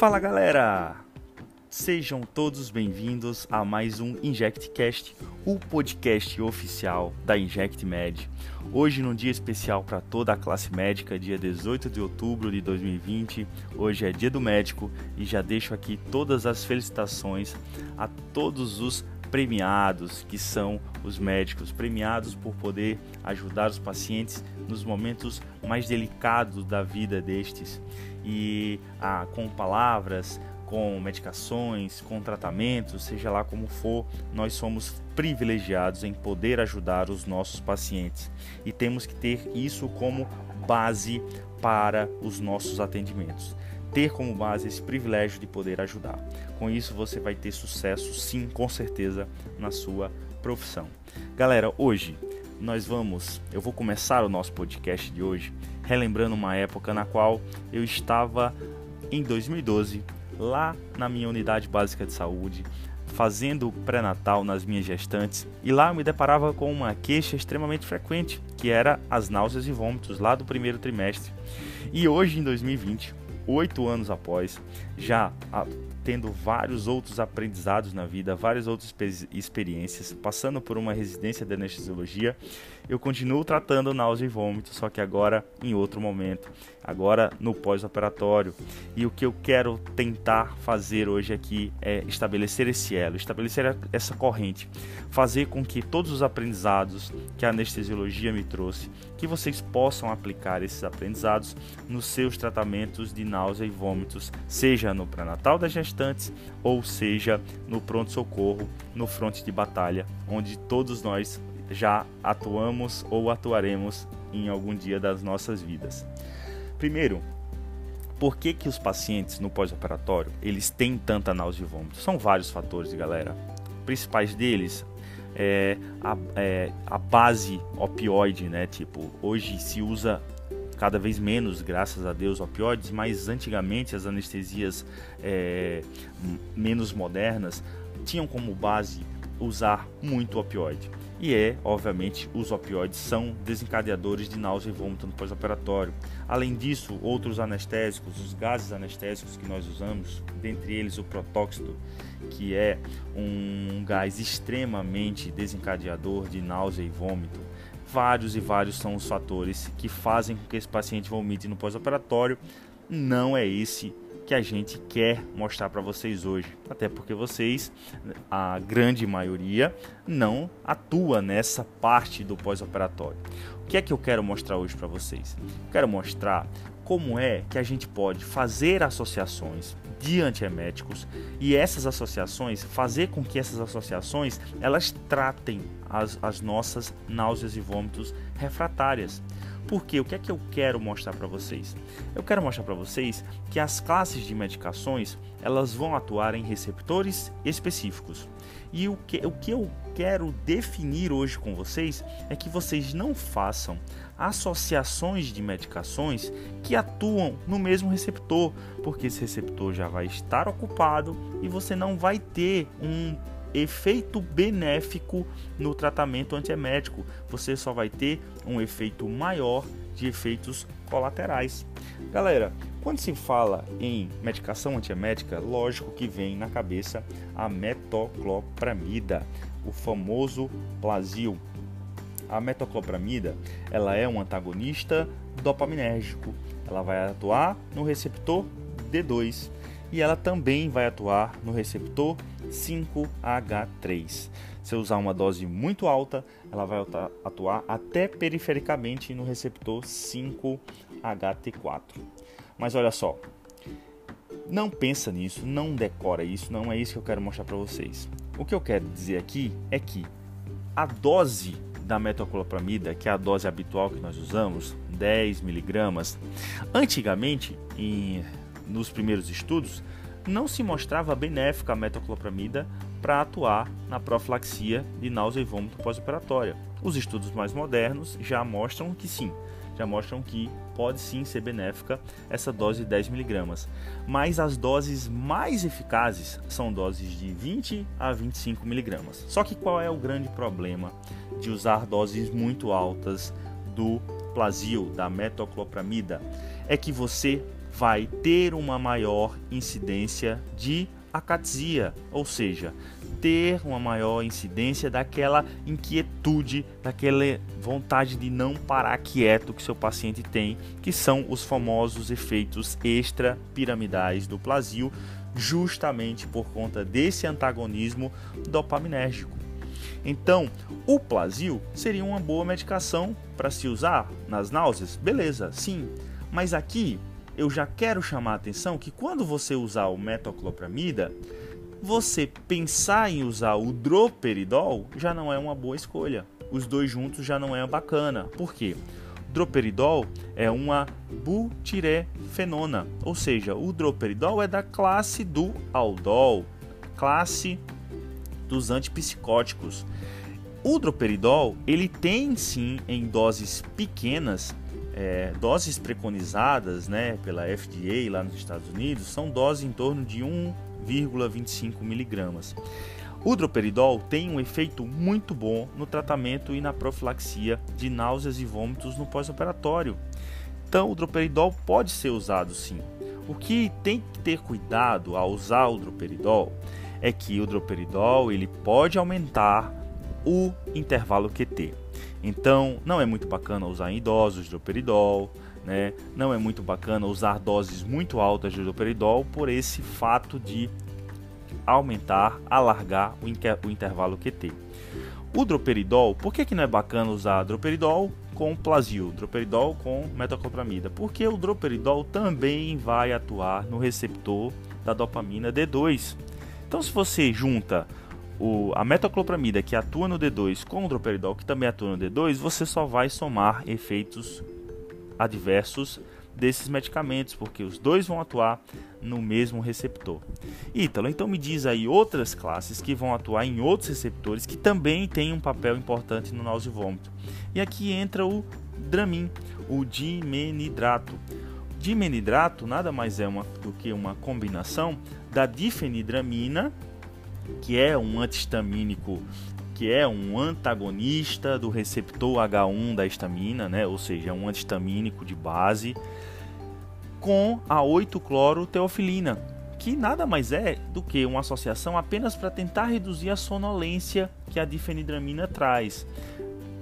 Fala galera! Sejam todos bem-vindos a mais um InjectCast, o podcast oficial da InjectMed. Hoje, num dia especial para toda a classe médica, dia 18 de outubro de 2020. Hoje é dia do médico e já deixo aqui todas as felicitações a todos os premiados, que são os médicos, premiados por poder ajudar os pacientes nos momentos mais delicados da vida destes e ah, com palavras, com medicações, com tratamentos, seja lá como for, nós somos privilegiados em poder ajudar os nossos pacientes e temos que ter isso como base para os nossos atendimentos ter como base esse privilégio de poder ajudar. Com isso você vai ter sucesso, sim, com certeza, na sua profissão. Galera, hoje nós vamos, eu vou começar o nosso podcast de hoje relembrando uma época na qual eu estava em 2012 lá na minha unidade básica de saúde, fazendo pré-natal nas minhas gestantes, e lá eu me deparava com uma queixa extremamente frequente, que era as náuseas e vômitos lá do primeiro trimestre. E hoje em 2020, oito anos após, já tendo vários outros aprendizados na vida, várias outras experiências, passando por uma residência de anestesiologia, eu continuo tratando náusea e vômito, só que agora em outro momento, agora no pós-operatório. E o que eu quero tentar fazer hoje aqui é estabelecer esse elo, estabelecer essa corrente, fazer com que todos os aprendizados que a anestesiologia me trouxe, que vocês possam aplicar esses aprendizados nos seus tratamentos de náusea e vômitos, seja no pré-natal da ou seja no pronto-socorro, no fronte de batalha, onde todos nós já atuamos ou atuaremos em algum dia das nossas vidas. Primeiro, por que, que os pacientes no pós-operatório eles têm tanta náusea e vômito? São vários fatores, galera. principais deles é a, é a base opioide, né? Tipo, hoje se usa cada vez menos, graças a Deus, opioides, mas antigamente as anestesias é, menos modernas tinham como base usar muito opioide. E é, obviamente, os opioides são desencadeadores de náusea e vômito no pós-operatório. Além disso, outros anestésicos, os gases anestésicos que nós usamos, dentre eles o protóxido, que é um gás extremamente desencadeador de náusea e vômito. Vários e vários são os fatores que fazem com que esse paciente vomite no pós-operatório. Não é esse que a gente quer mostrar para vocês hoje. Até porque vocês, a grande maioria, não atua nessa parte do pós-operatório. O que é que eu quero mostrar hoje para vocês? quero mostrar como é que a gente pode fazer associações de antieméticos e essas associações, fazer com que essas associações elas tratem as, as nossas náuseas e vômitos refratárias. Porque o que é que eu quero mostrar para vocês? Eu quero mostrar para vocês que as classes de medicações elas vão atuar em receptores específicos. E o que, o que eu quero definir hoje com vocês é que vocês não façam associações de medicações que atuam no mesmo receptor, porque esse receptor já vai estar ocupado e você não vai ter um efeito benéfico no tratamento antiemético, você só vai ter um efeito maior de efeitos colaterais. Galera, quando se fala em medicação antiemética, lógico que vem na cabeça a metoclopramida, o famoso Plasil. A metoclopramida, ela é um antagonista dopaminérgico. Ela vai atuar no receptor D2 e ela também vai atuar no receptor 5H3. Se usar uma dose muito alta, ela vai atuar até perifericamente no receptor 5HT4. Mas olha só, não pensa nisso, não decora isso, não é isso que eu quero mostrar para vocês. O que eu quero dizer aqui é que a dose da metoclopramida, que é a dose habitual que nós usamos, 10 miligramas, antigamente em nos primeiros estudos, não se mostrava benéfica a metoclopramida para atuar na profilaxia de náusea e vômito pós-operatória. Os estudos mais modernos já mostram que sim, já mostram que pode sim ser benéfica essa dose de 10mg. Mas as doses mais eficazes são doses de 20 a 25mg. Só que qual é o grande problema de usar doses muito altas do Plasil, da metoclopramida? É que você vai ter uma maior incidência de acatzia, ou seja, ter uma maior incidência daquela inquietude, daquela vontade de não parar quieto que seu paciente tem, que são os famosos efeitos extrapiramidais do plasio, justamente por conta desse antagonismo dopaminérgico. Então, o Plasil seria uma boa medicação para se usar nas náuseas? Beleza, sim. Mas aqui eu já quero chamar a atenção que quando você usar o metoclopramida, você pensar em usar o droperidol já não é uma boa escolha. Os dois juntos já não é bacana. Por quê? Droperidol é uma butirefenona, ou seja, o droperidol é da classe do aldol, classe dos antipsicóticos. O droperidol ele tem sim em doses pequenas, é, doses preconizadas né, pela FDA lá nos Estados Unidos, são doses em torno de 1,25 miligramas. O droperidol tem um efeito muito bom no tratamento e na profilaxia de náuseas e vômitos no pós-operatório. Então, o droperidol pode ser usado sim. O que tem que ter cuidado ao usar o droperidol é que o droperidol ele pode aumentar o intervalo QT. Então, não é muito bacana usar em idosos droperidol, né? Não é muito bacana usar doses muito altas de droperidol por esse fato de aumentar, alargar o, o intervalo QT. O droperidol, por que, que não é bacana usar droperidol com plasio, droperidol com metoclopramida? Porque o droperidol também vai atuar no receptor da dopamina D2. Então, se você junta o, a metoclopramida que atua no D2 com o droperidol que também atua no D2, você só vai somar efeitos adversos desses medicamentos, porque os dois vão atuar no mesmo receptor. Ítalo, então me diz aí outras classes que vão atuar em outros receptores que também têm um papel importante no náusea e vômito. E aqui entra o Dramin, o dimenidrato. Dimenidrato nada mais é uma, do que uma combinação da difenidramina, que é um antihistamínico que é um antagonista do receptor H1 da histamina, né? ou seja, é um antihistamínico de base, com a 8-cloro-teofilina, que nada mais é do que uma associação apenas para tentar reduzir a sonolência que a difenidramina traz.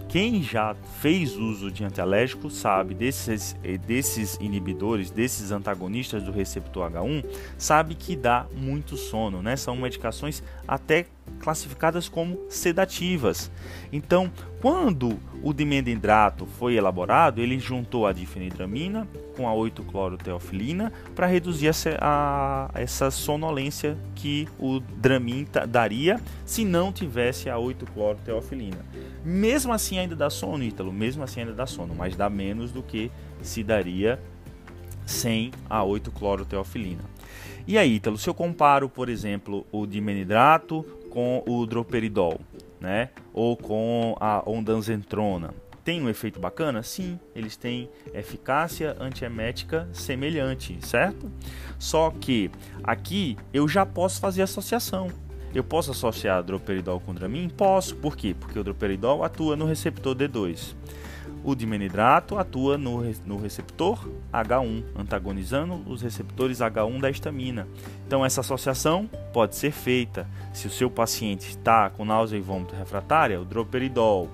Quem já fez uso de antialérgico sabe desses, eh, desses inibidores, desses antagonistas do receptor H1, sabe que dá muito sono, né? São medicações até classificadas como sedativas. Então, quando o dimendendrato foi elaborado, ele juntou a difenidramina com a 8-cloroteofilina para reduzir essa, a, essa sonolência que o Dramin daria se não tivesse a 8-cloroteofilina. Mesmo assim ainda dá sono, Ítalo, mesmo assim ainda dá sono, mas dá menos do que se daria sem a 8-cloroteofilina. E aí, Ítalo, se eu comparo, por exemplo, o dimenidrato com o droperidol, né? Ou com a ondansetrona. Tem um efeito bacana? Sim, eles têm eficácia antiemética semelhante, certo? Só que aqui eu já posso fazer associação. Eu posso associar droperidol com Dramin? Posso. Por quê? Porque o droperidol atua no receptor D2. O dimenidrato atua no, no receptor H1, antagonizando os receptores H1 da histamina. Então, essa associação pode ser feita. Se o seu paciente está com náusea e vômito refratária, o droperidol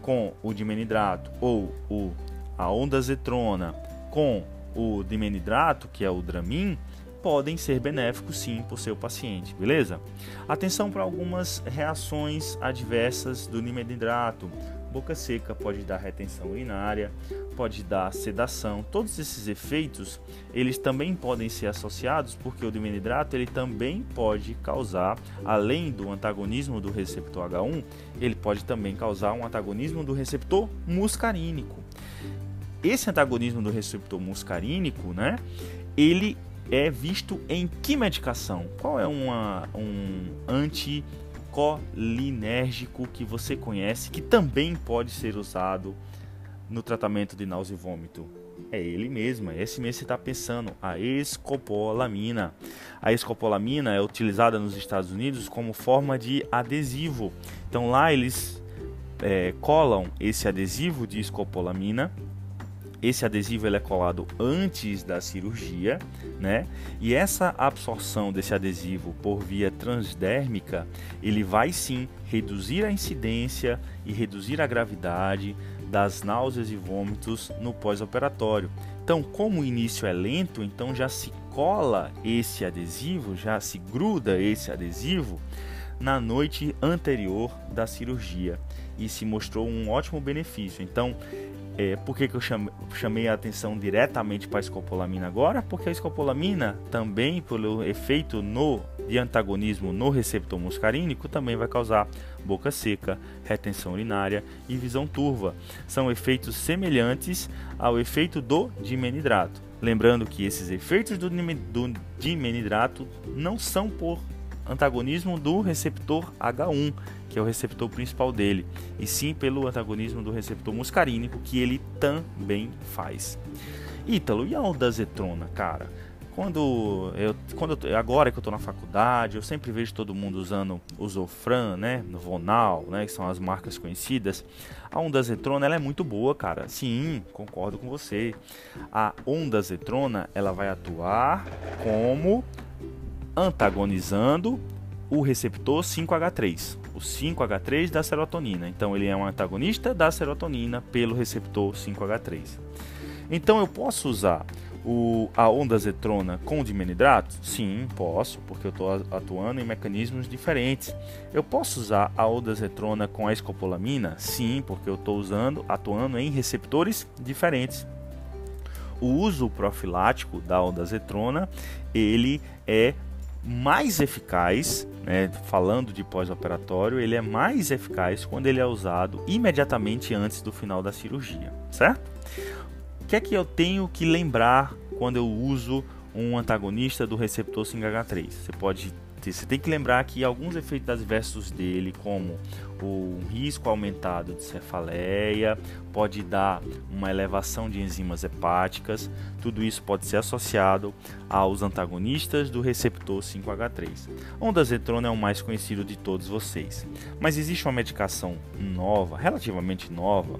com o dimenidrato ou o, a ondazetrona com o dimenidrato, que é o Dramin, podem ser benéficos sim para o seu paciente, beleza? Atenção para algumas reações adversas do dimenidrato boca seca, pode dar retenção urinária, pode dar sedação. Todos esses efeitos, eles também podem ser associados porque o dimenidrato ele também pode causar, além do antagonismo do receptor H1, ele pode também causar um antagonismo do receptor muscarínico. Esse antagonismo do receptor muscarínico, né, ele é visto em que medicação? Qual é uma, um anti colinérgico que você conhece que também pode ser usado no tratamento de náusea e vômito? É ele mesmo, é esse mesmo que você está pensando, a escopolamina. A escopolamina é utilizada nos Estados Unidos como forma de adesivo. Então lá eles é, colam esse adesivo de escopolamina esse adesivo ele é colado antes da cirurgia, né? E essa absorção desse adesivo por via transdérmica, ele vai sim reduzir a incidência e reduzir a gravidade das náuseas e vômitos no pós-operatório. Então, como o início é lento, então já se cola esse adesivo, já se gruda esse adesivo na noite anterior da cirurgia e se mostrou um ótimo benefício. Então, é, por que, que eu chamei, a atenção diretamente para a escopolamina agora? Porque a escopolamina também, pelo efeito no, de antagonismo no receptor muscarínico, também vai causar boca seca, retenção urinária e visão turva. São efeitos semelhantes ao efeito do dimenidrato. Lembrando que esses efeitos do, do dimenidrato não são por antagonismo do receptor H1, que é o receptor principal dele, e sim pelo antagonismo do receptor muscarínico, que ele também faz. Ítalo, e a ondazetrona, cara? Quando eu, quando eu, agora que eu estou na faculdade, eu sempre vejo todo mundo usando o Zofran, né, Vonal, né, que são as marcas conhecidas. A ondazetrona ela é muito boa, cara. Sim, concordo com você. A ondazetrona ela vai atuar como antagonizando o receptor 5H3, o 5H3 da serotonina. Então ele é um antagonista da serotonina pelo receptor 5H3. Então eu posso usar o, a ondazetrona com dimenidrato? Sim, posso, porque eu estou atuando em mecanismos diferentes. Eu posso usar a ondazetrona com a escopolamina? Sim, porque eu estou usando, atuando em receptores diferentes. O uso profilático da ondazetrona, ele é mais eficaz, né, falando de pós-operatório, ele é mais eficaz quando ele é usado imediatamente antes do final da cirurgia, certo? O que é que eu tenho que lembrar quando eu uso um antagonista do receptor 5H3? Você pode você tem que lembrar que alguns efeitos adversos dele, como o risco aumentado de cefaleia, pode dar uma elevação de enzimas hepáticas, tudo isso pode ser associado aos antagonistas do receptor 5H3. A ondazetrona é o mais conhecido de todos vocês, mas existe uma medicação nova, relativamente nova,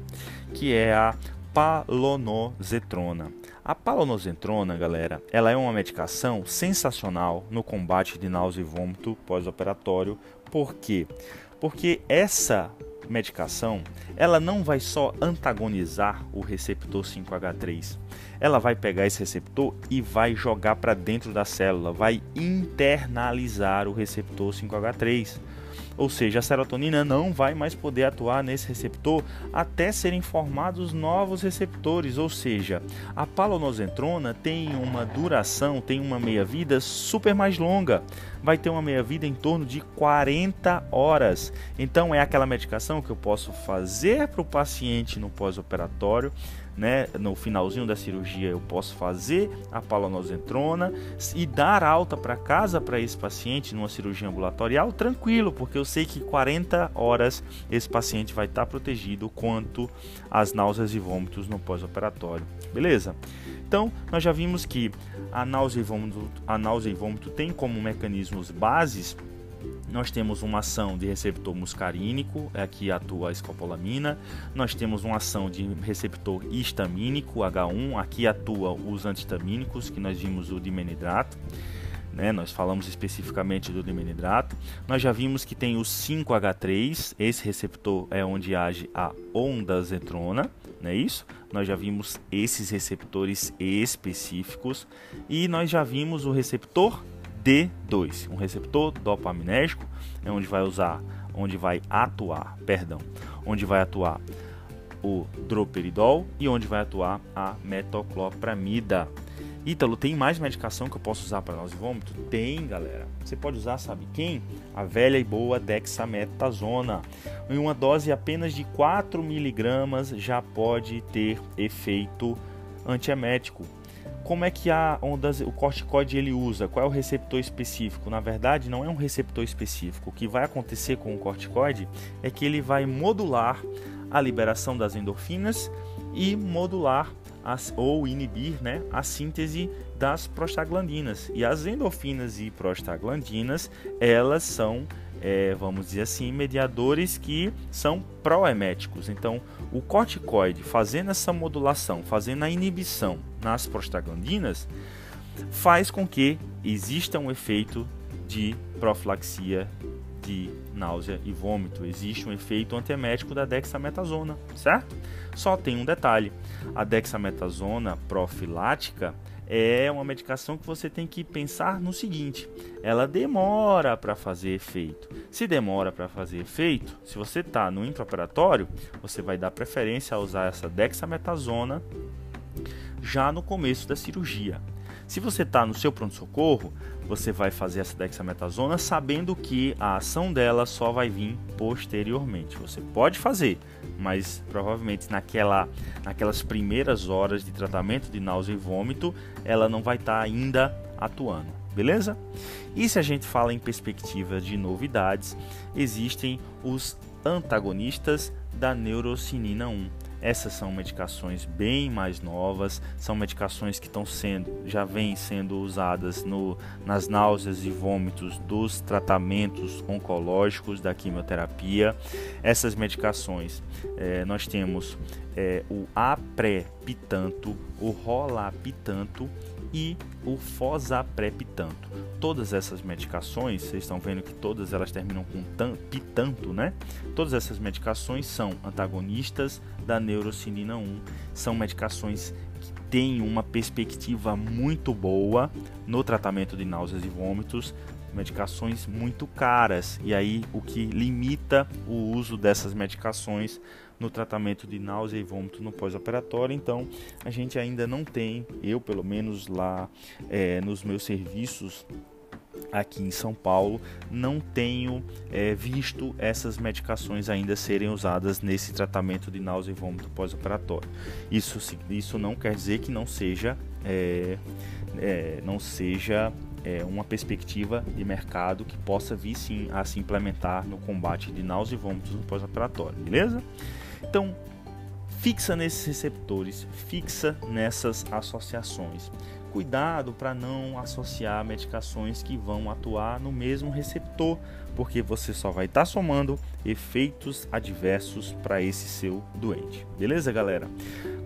que é a palonozetrona. A palonozetrona, galera, ela é uma medicação sensacional no combate de náusea e vômito pós-operatório. Por quê? Porque essa medicação, ela não vai só antagonizar o receptor 5H3. Ela vai pegar esse receptor e vai jogar para dentro da célula, vai internalizar o receptor 5H3. Ou seja, a serotonina não vai mais poder atuar nesse receptor até serem formados novos receptores, ou seja, a palonozentrona tem uma duração, tem uma meia-vida super mais longa. Vai ter uma meia-vida em torno de 40 horas. Então é aquela medicação que eu posso fazer para o paciente no pós-operatório né, no finalzinho da cirurgia eu posso fazer a palonozentrona e dar alta para casa para esse paciente numa cirurgia ambulatorial tranquilo, porque eu sei que 40 horas esse paciente vai estar tá protegido quanto às náuseas e vômitos no pós-operatório. Beleza? Então, nós já vimos que a náusea e vômito, a náusea e vômito tem como mecanismos bases nós temos uma ação de receptor muscarínico, aqui atua a escopolamina. Nós temos uma ação de receptor histamínico, H1, aqui atua os antihistamínicos, que nós vimos o dimenidrato. Né, nós falamos especificamente do dimenidrato. Nós já vimos que tem o 5H3, esse receptor é onde age a ondazetrona, não é isso? Nós já vimos esses receptores específicos e nós já vimos o receptor D2, um receptor dopaminérgico, é onde vai usar, onde vai atuar, perdão, onde vai atuar o droperidol e onde vai atuar a metoclopramida. Ítalo, tem mais medicação que eu posso usar para náusea e vômito? Tem, galera. Você pode usar, sabe quem? A velha e boa dexametasona. Em uma dose apenas de 4 miligramas já pode ter efeito antiemético como é que a onda, o corticoide ele usa? Qual é o receptor específico? Na verdade, não é um receptor específico. O que vai acontecer com o corticoide é que ele vai modular a liberação das endorfinas e modular as, ou inibir né, a síntese das prostaglandinas. E as endorfinas e prostaglandinas, elas são é, vamos dizer assim, mediadores que são proeméticos. Então, o corticoide fazendo essa modulação, fazendo a inibição nas prostaglandinas, faz com que exista um efeito de profilaxia de náusea e vômito. Existe um efeito antiemético da dexametasona, certo? Só tem um detalhe: a dexametasona profilática é uma medicação que você tem que pensar no seguinte: ela demora para fazer efeito. Se demora para fazer efeito, se você está no intraoperatório, você vai dar preferência a usar essa dexametasona já no começo da cirurgia. Se você está no seu pronto-socorro, você vai fazer essa dexametasona sabendo que a ação dela só vai vir posteriormente. Você pode fazer, mas provavelmente naquela, naquelas primeiras horas de tratamento de náusea e vômito, ela não vai estar tá ainda atuando, beleza? E se a gente fala em perspectiva de novidades, existem os antagonistas da neurocinina 1. Essas são medicações bem mais novas, são medicações que estão sendo, já vêm sendo usadas no, nas náuseas e vômitos dos tratamentos oncológicos da quimioterapia. Essas medicações é, nós temos é, o aprepitanto, o rolapitanto e o fosaprepitanto. Todas essas medicações, vocês estão vendo que todas elas terminam com tan, pitanto, né? Todas essas medicações são antagonistas da neurocinina 1, são medicações que têm uma perspectiva muito boa no tratamento de náuseas e vômitos, medicações muito caras, e aí o que limita o uso dessas medicações no tratamento de náusea e vômito no pós-operatório. Então, a gente ainda não tem, eu pelo menos lá é, nos meus serviços aqui em São Paulo, não tenho é, visto essas medicações ainda serem usadas nesse tratamento de náusea e vômito pós-operatório. Isso, isso não quer dizer que não seja, é, é, não seja é, uma perspectiva de mercado que possa vir sim a se implementar no combate de náusea e vômitos no pós-operatório, beleza? Então, fixa nesses receptores, fixa nessas associações. Cuidado para não associar medicações que vão atuar no mesmo receptor, porque você só vai estar tá somando efeitos adversos para esse seu doente. Beleza, galera?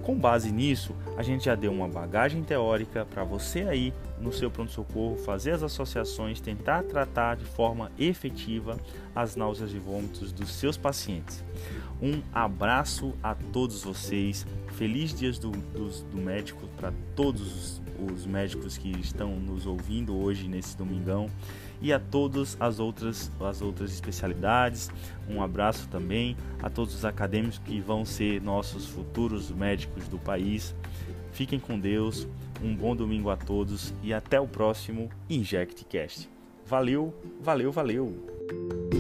Com base nisso, a gente já deu uma bagagem teórica para você aí no seu pronto-socorro fazer as associações, tentar tratar de forma efetiva as náuseas e vômitos dos seus pacientes. Um abraço a todos vocês, feliz dias do, do, do médico para todos os, os médicos que estão nos ouvindo hoje nesse domingão e a todas as outras, as outras especialidades. Um abraço também a todos os acadêmicos que vão ser nossos futuros médicos do país. Fiquem com Deus, um bom domingo a todos e até o próximo InjectCast. Valeu, valeu, valeu!